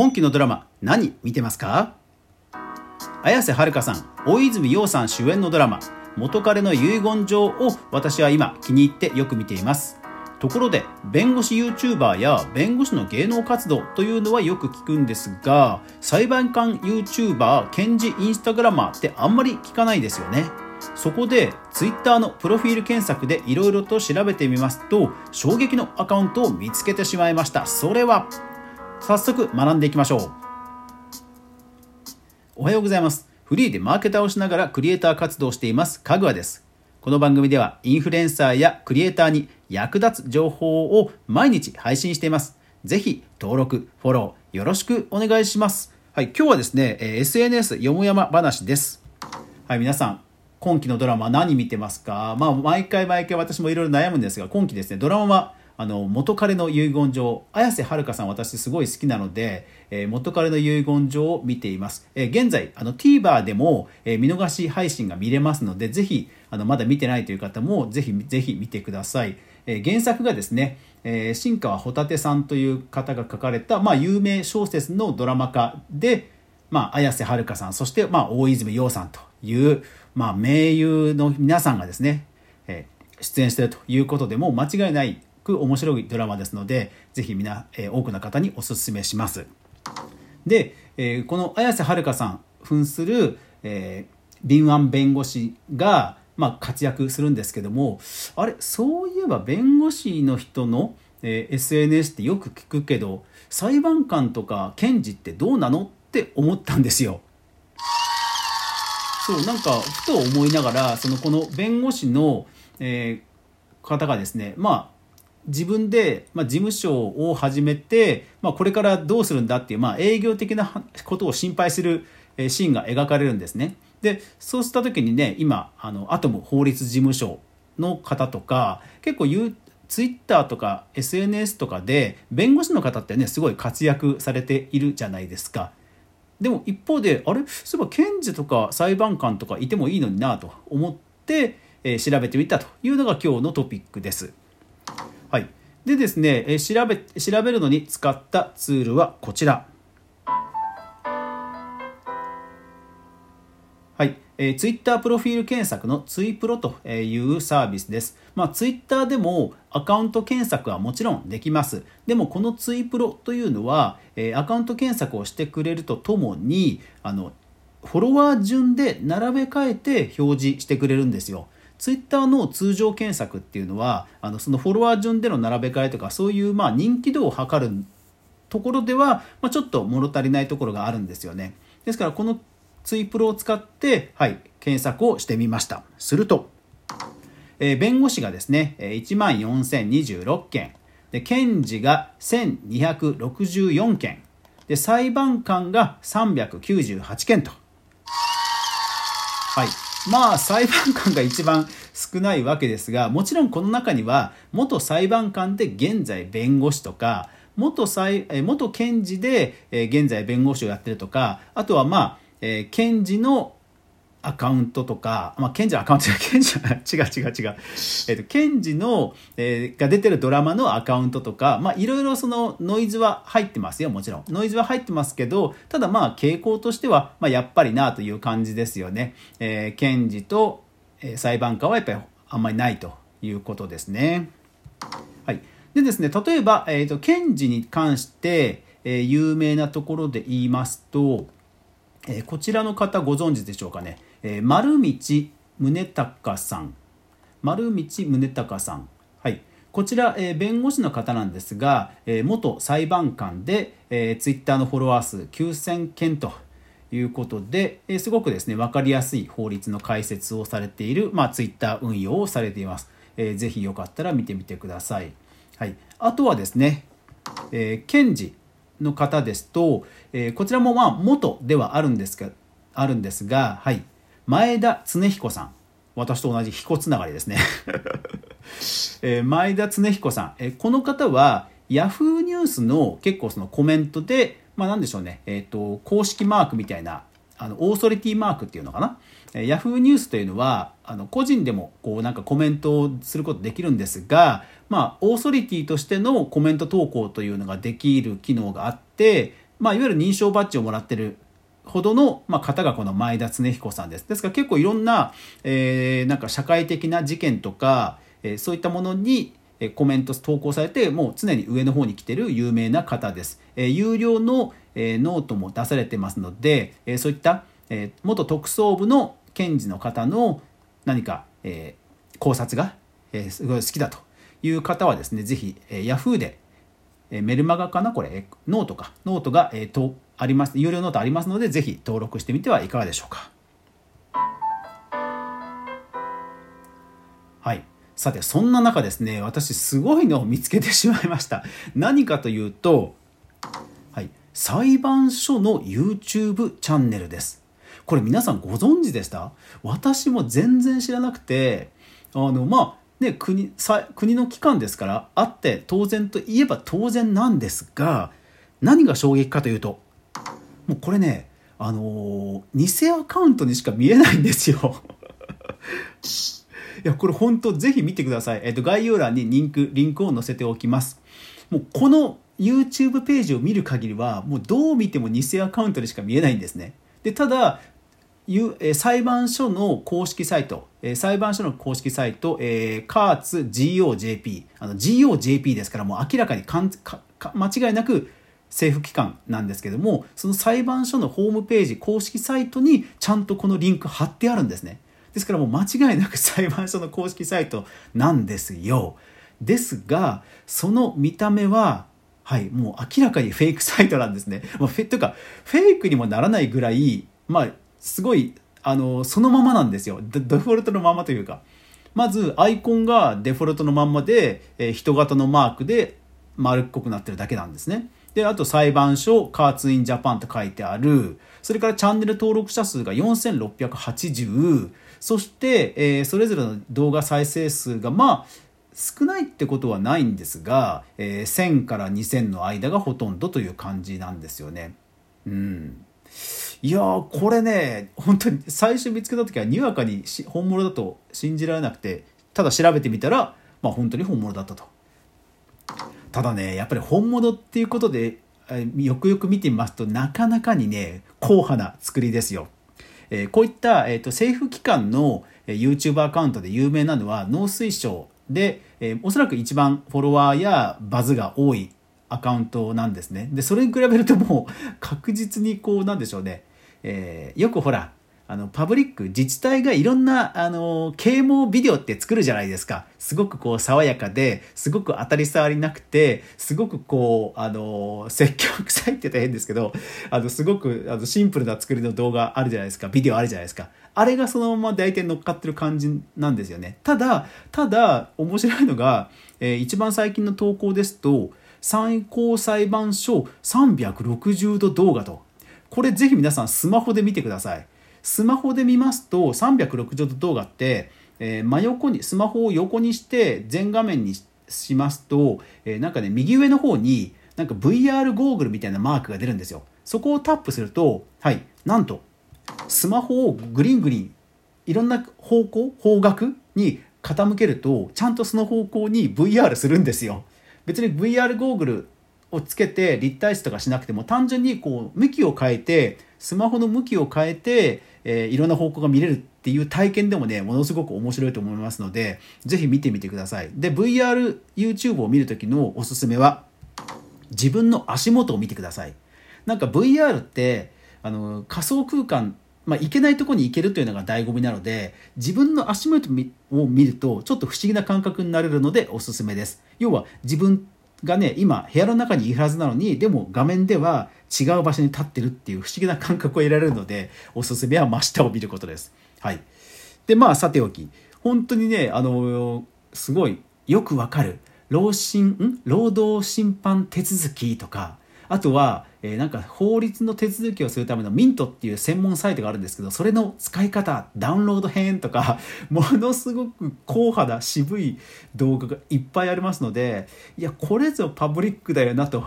今期のドラマ何見てますか？綾瀬はるかさん大泉洋さん主演のドラマ元彼の遺言状を私は今気に入ってよく見ています。ところで弁護士 YouTuber や弁護士の芸能活動というのはよく聞くんですが裁判官 YouTuber 検事インスタグラマーってあんまり聞かないですよね。そこで Twitter のプロフィール検索でいろいろと調べてみますと衝撃のアカウントを見つけてしまいました。それは早速学んでいきましょう。おはようございます。フリーでマーケターをしながらクリエイター活動していますかぐわです。この番組ではインフルエンサーやクリエイターに役立つ情報を毎日配信しています。ぜひ登録フォローよろしくお願いします。はい今日はですね SNS よもやま話です。はい皆さん今期のドラマ何見てますか？まあ毎回毎回私もいろいろ悩むんですが今期ですねドラマはあの元彼の遺言状綾瀬はるかさん私すごい好きなので、えー、元彼の遺言状を見ています、えー、現在あの TVer でも、えー、見逃し配信が見れますのでぜひあのまだ見てないという方もぜひぜひ見てください、え原作がですね、え新川ホタテさんという方が書かれた、まあ、有名小説のドラマ化で、まあ、綾瀬はるかさんそして、まあ、大泉洋さんという、まあ、名優の皆さんがですね、え出演しているということでもう間違いないく面白いドラマですのでぜひ皆、え多くの方におすすめしますで、えこの綾瀬はるかさん扮する、え敏腕弁護士が、まあ、活躍するんですけどもあれそういえば弁護士の人の、え SNS ってよく聞くけど裁判官とか検事ってどうなのって思ったんですよ。そうなんかふと思いながらそのこの弁護士の、えー、方がですねまあ自分で、まあ、事務所を始めて、まあ、これからどうするんだっていう、まあ、営業的なことを心配するシーンが描かれるんですね。でそうした時にね今あのアトム法律事務所の方とか結構言うツイッターとか SNS とかで弁護士の方ってねすごい活躍されているじゃないですか。でも一方であれ？そういえば検事とか裁判官とかいてもいいのになと思って、えー、調べてみたというのが今日のトピックです。はい、でですね、え、調べ調べるのに使ったツールはこちら。はい、えー、ツイッタープロフィール検索のツイプロというサービスです。まあ、ツイッターでもアカウント検索はもちろんできます。でもこのツイプロというのは、えー、アカウント検索をしてくれるとともにあのフォロワー順で並べ替えて表示してくれるんですよ。ツイッターの通常検索っていうのはあのそのフォロワー順での並べ替えとかそういうまあ人気度を測るところでは、まあ、ちょっと物足りないところがあるんですよね。ですからこのツイプロを使って、はい、検索をしてみました。すると、えー、弁護士がですね、1万4026件、で検事が1264件、で裁判官が398件と。はい。まあ、裁判官が一番少ないわけですが、もちろんこの中には、元裁判官で現在弁護士とか、元裁元検事で現在弁護士をやってるとか、あとはまあ、検事のアカウントとか、まあ、検事のアカウントじゃ検事は違う違う違う。えっ、ー、と、検事の、えー、が出てるドラマのアカウントとか、まあ、いろいろそのノイズは入ってますよ、もちろん。ノイズは入ってますけど、ただまあ、傾向としては、まあ、やっぱりなという感じですよね。えー、検事と、えー、裁判官はやっぱりあんまりないということですね。はい。でですね、例えば、えっ、ー、と、検事に関して、えー、有名なところで言いますと、えー、こちらの方ご存知でしょうかね、えー、丸道宗隆さん。丸道宗隆さん。はい。こちら、えー、弁護士の方なんですが、えー、元裁判官で、えー、ツイッターのフォロワー数9000件ということで、えー、すごくですね分かりやすい法律の解説をされている、まあ、ツイッター運用をされています、えー、ぜひよかったら見てみてください、はい、あとはですね、えー、検事の方ですと、えー、こちらもまあ元ではあるんですが、あるんですが、はい、前田恒彦さん。私と同じ彦つながりですね、えー、前田恒彦さん、えー、この方はヤフーニュースの結構そのコメントで、まあ、なんでしょうね、えーと、公式マークみたいなあのオーソリティマークっていうのかな、えー、ヤフーニュースというのはあの個人でもこうなんかコメントをすることできるんですが、まあ、オーソリティとしてのコメント投稿というのができる機能があってまあ、いわゆる認証バッジをもらってるほどの、まあ、方がこの前田恒彦さんです。ですから結構いろんな、えー、なんか社会的な事件とか、えー、そういったものにコメント投稿されてもう常に上の方に来てる有名な方です。えー、有料の、えー、ノートも出されてますので、えー、そういった、えー、元特捜部の検事の方の何か、えー、考察が、えー、すごい好きだという方はですね、ぜひ、えー、Yahoo で、えー、メルマガかな？これ、ノートか。ノートが、えー、とあります、有料ノートありますので、ぜひ登録してみてはいかがでしょうか。はい。さて、そんな中ですね、私すごいのを見つけてしまいました。何かというと、はい、裁判所の YouTube チャンネルです。これ皆さんご存知でした？私も全然知らなくて、あの、まあ、ね、国さ国の機関ですからあって当然といえば当然なんですが何が衝撃かというともうこれねあのー、偽アカウントにしか見えないんですよ いや、これ本当ぜひ見てください。えっと、概要欄にリンク、リンクを載せておきます。もうこの YouTube ページを見る限りは、もうどう見ても偽アカウントでしか見えないんですね。で、ただ、裁判所の公式サイト、裁判所の公式サイト、えー、カーツ GOJP、あの GOJP ですから、もう明らかにかんか間違いなく政府機関なんですけども、その裁判所のホームページ、公式サイトにちゃんとこのリンク貼ってあるんですね。ですからもう間違いなく裁判所の公式サイトなんですよ。ですが、その見た目は、はい、もう明らかにフェイクサイトなんですね。まあ、フェというか、フェイクにもならないぐらい、まあ、すごい、あの、そのままなんですよ。デフォルトのままというか。まず、アイコンがデフォルトのまんまで、えー、人型のマークで丸っこくなってるだけなんですね。で、あと裁判所、カーツインジャパンと書いてある。それからチャンネル登録者数が4680。そして、えー、それぞれの動画再生数がまあ少ないってことはないんですが、えー、1000から2000の間がほとんどという感じなんですよね。うん。いやこれね、本当に最初見つけた時はにわかに本物だと信じられなくて、ただ調べてみたら、まあ本当に本物だったと。ただね、やっぱり本物っていうことで、よくよく見てみますとなかなかにね、硬派な作りですよ。えこういった、えーと、政府機関の YouTube アカウントで有名なのは農水省で、えー、おそらく一番フォロワーやバズが多いアカウントなんですね。で、それに比べるともう確実にこうなんでしょうね。えー、よくほら、あの、パブリック、自治体がいろんな、あの、啓蒙ビデオって作るじゃないですか。すごくこう、爽やかで、すごく当たり障りなくて、すごくこう、あの、積極臭いって言ったら変ですけど、あの、すごく、あの、シンプルな作りの動画あるじゃないですか。ビデオあるじゃないですか。あれがそのまま大体乗っかってる感じなんですよね。ただ、ただ、面白いのが、えー、一番最近の投稿ですと、最高裁判所360度動画と。これぜひ皆さんスマホで見てください。スマホで見ますと360度動画って、えー、真横にスマホを横にして全画面にしますと、えー、なんかね右上の方になんか VR ゴーグルみたいなマークが出るんですよ。そこをタップするとはいなんとスマホをグリングリンいろんな方向方角に傾けるとちゃんとその方向に VR するんですよ。別に VR ゴーグルをつけて立体視とかしなくても単純にこう向きを変えてスマホの向きを変えて、えー、いろんな方向が見れるっていう体験でもねものすごく面白いと思いますのでぜひ見てみてください。で VRYouTube を見る時のおすすめは自分の足元を見てください。なんか VR ってあの仮想空間まあ、行けないとこに行けるというのが醍醐味なので自分の足元を見るとちょっと不思議な感覚になれるのでおすすめです。要は自分がね今部屋の中にいるはずなのにでも画面では違う場所に立ってるっていう不思議な感覚を得られるのでおすすめは真下を見ることです。はい、でまあさておき。本当にねあのすごいよくわかる。労審ん？労働審判手続きとか。あとは、えー、なんか法律の手続きをするためのミントっていう専門サイトがあるんですけどそれの使い方ダウンロード編とか ものすごく硬派な渋い動画がいっぱいありますのでいやこれぞパブリックだよなと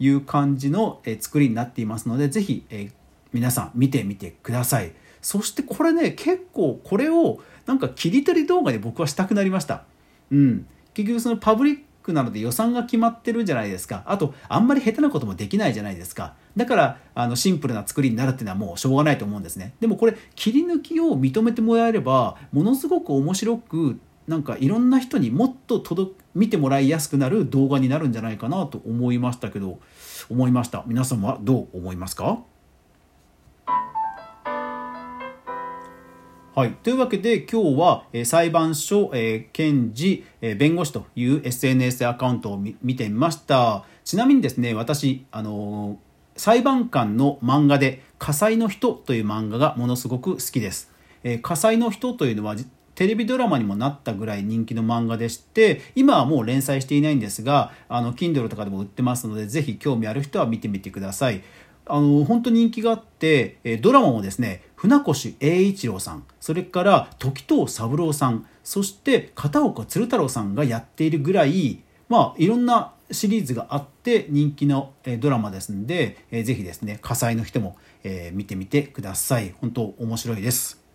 いう感じの、え、作りになっていますので是非、え、皆さん見てみてください。そしてこれね結構これをなんか切り取り動画で僕はしたくなりました。うん。結局そのパブリックなので予算が決まってるじゃないですか。あとあんまり下手なこともできないじゃないですか。だからあのシンプルな作りになるっていうのはもうしょうがないと思うんですね。でもこれ切り抜きを認めてもらえればものすごく面白くなんかいろんな人にもっと届見てもらいやすくなる動画になるんじゃないかなと思いましたけど思いました。皆さんはどう思いますか？はい、というわけで今日は、えー、裁判所、えー、検事、えー、弁護士という SNS アカウントを見てみました。ちなみにですね私、あのー、裁判官の漫画で「火災の人」という漫画がものすごく好きです、えー、火災の人というのはテレビドラマにもなったぐらい人気の漫画でして今はもう連載していないんですがあの Kindle とかでも売ってますのでぜひ興味ある人は見てみてください。あの本当に人気があってドラマもですね船越英一郎さんそれから時藤三郎さんそして片岡鶴太郎さんがやっているぐらいまあいろんなシリーズがあって人気のドラマですんで、ぜひですね火災の人も、見てみてください。本当面白いです。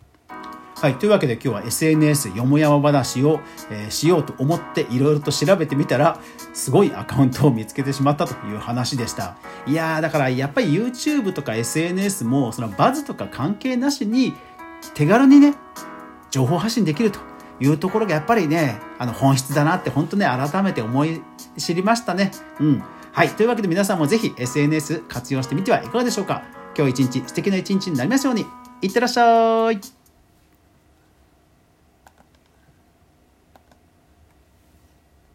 はい、というわけで今日は SNS よもやま話を、えー、しようと思っていろいろと調べてみたらすごいアカウントを見つけてしまったという話でした。いやーだからやっぱり YouTube とか SNS もそのバズとか関係なしに手軽にね情報発信できるというところがやっぱりねあの本質だなって本当ね改めて思い知りましたね。うん。はい。というわけで皆さんもぜひ SNS 活用してみてはいかがでしょうか。今日一日素敵な一日になりますように。いってらっしゃい。